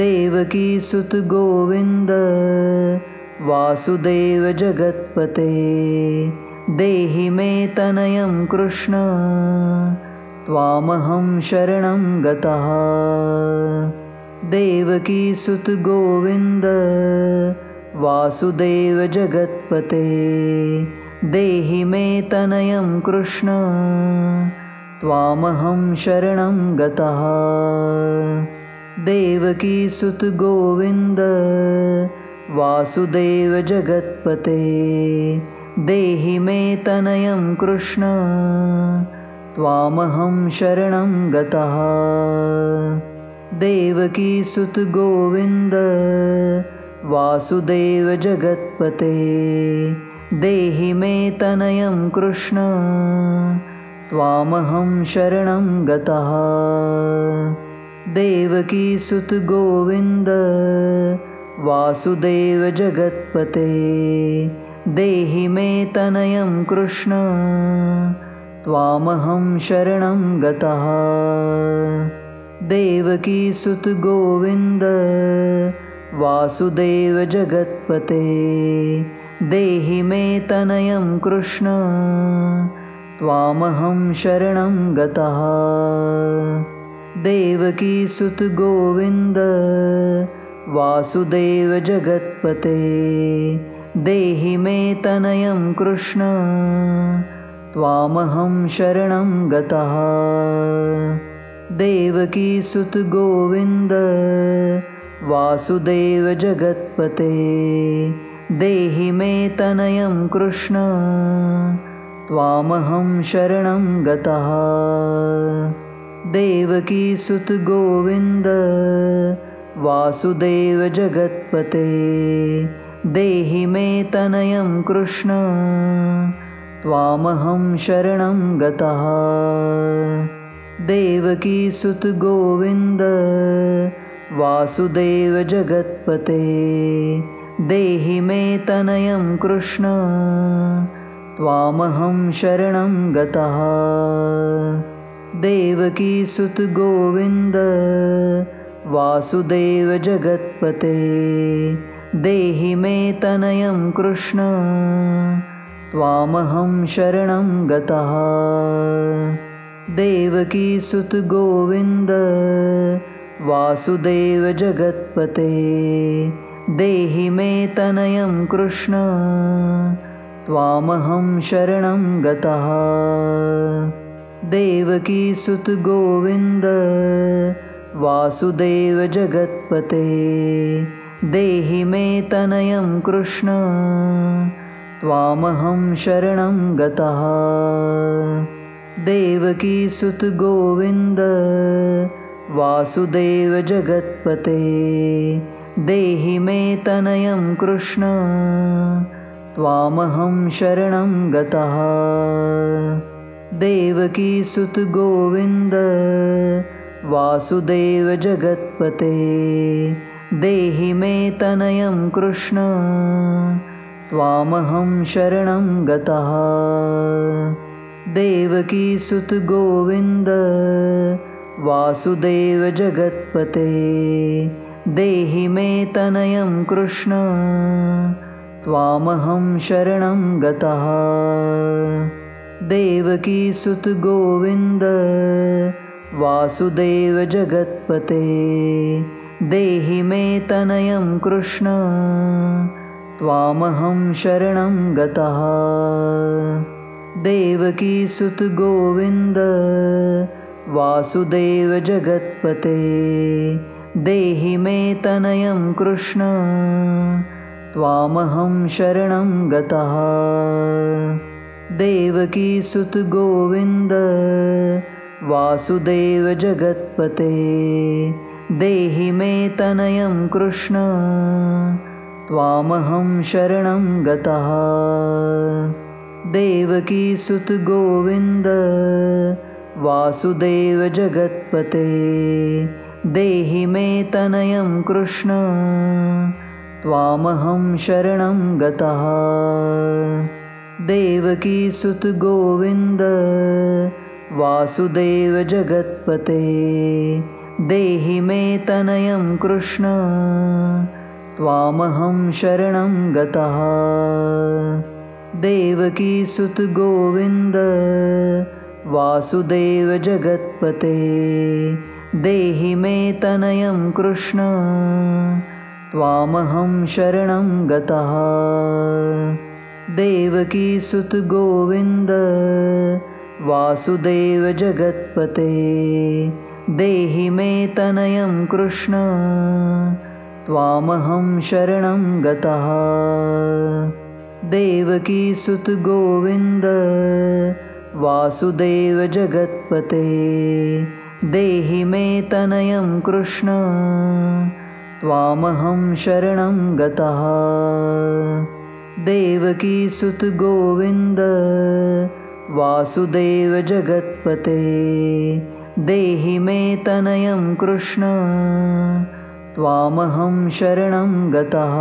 देवकीसुतगोविन्द वासुदेव जगत्पते। देहि मे तनयं कृष्ण त्वामहं शरणं गतः। देवकीसुतगोविन्द वासुदेव जगत्पते। देहि मे तनयं कृष्ण त्वामहं शरणं गतः देवकीसुतगोविन्द वासुदेव जगत्पते। देहि मे तनयं कृष्ण त्वामहं शरणं गतः। देवकीसुतगोविन्द वासुदेव जगत्पते। देहि मे तनयं कृष्ण त्वामहं शरणं गतः देवकीसुतगोविन्द वासुदेव जगत्पते देहि मे तनयं कृष्ण त्वामहं शरणं गतः देवकीसुतगोविन्द वासुदेव जगत्पते देहि मे तनयं कृष्ण त्वामहं शरणं गतः देवकीसुतगोविन्द वासुदेव जगत्पते। देहि मे तनयं कृष्ण त्वामहं शरणं गतः। देवकीसुतगोविन्द वासुदेव जगत्पते। देहि मे तनयं कृष्ण त्वामहं शरणं गतः देवकीसुतगोविन्द वासुदेव जगत्पते देहि मे तनयं कृष्ण त्वामहं शरणं गतः देवकीसुतगोविन्द वासुदेव जगत्पते देहि मे तनयं कृष्ण त्वामहं शरणं गतः देवकीसुतगोविन्द वासुदेव जगत्पते। देहि मे तनयं कृष्ण त्वामहं शरणं गतः। देवकीसुतगोविन्द वासुदेव जगत्पते। देहि मे तनयं कृष्ण त्वामहं शरणं गतः देवकीसुतगोविन्द वासुदेव जगत्पते। देहि मे तनयं कृष्ण त्वामहं शरणं गतः। देवकीसुतगोविन्द वासुदेव जगत्पते। देहि मे तनयं कृष्ण त्वामहं शरणं गतः देवकीसुतगोविन्द वासुदेव जगत्पते। देहि मे तनयं कृष्ण त्वामहं शरणं गतः। देवकीसुतगोविन्द वासुदेव जगत्पते। देहि मे तनयं कृष्ण त्वामहं शरणं गतः देवकीसुतगोविन्द वासुदेव जगत्पते। देहि मे तनयं कृष्ण त्वामहं शरणं गतः। देवकीसुतगोविन्द वासुदेव जगत्पते। देहि मे तनयं कृष्ण त्वामहं शरणं गतः देवकीसुतगोविन्द वासुदेव जगत्पते। देहि मे तनयं कृष्ण त्वामहं शरणं गतः। देवकीसुतगोविन्द वासुदेव जगत्पते। देहि मे तनयं कृष्ण त्वामहं शरणं गतः देवकीसुतगोविन्द वासुदेव जगत्पते। देहि मे तनयं कृष्ण त्वामहं शरणं गतः। देवकीसुतगोविन्द वासुदेवजगत्पते देहि मे तनयं कृष्ण त्वामहं शरणं गतः गतः देवकीसुतगोविन्द वासुदेवजगत्पते देहि मे तनयं कृष्ण त्वामहं शरणं गतः। शरणं गतः देवकीसुतगोविन्द वासुदेवजगत्पते देहि मे तनयं कृष्ण त्वामहं शरणं गतः त्वामहं शरणं देवकीसुतगोविन्द वासुदेवजगत्पते देहि मे तनयं कृष्ण त्वामहं शरणं गतः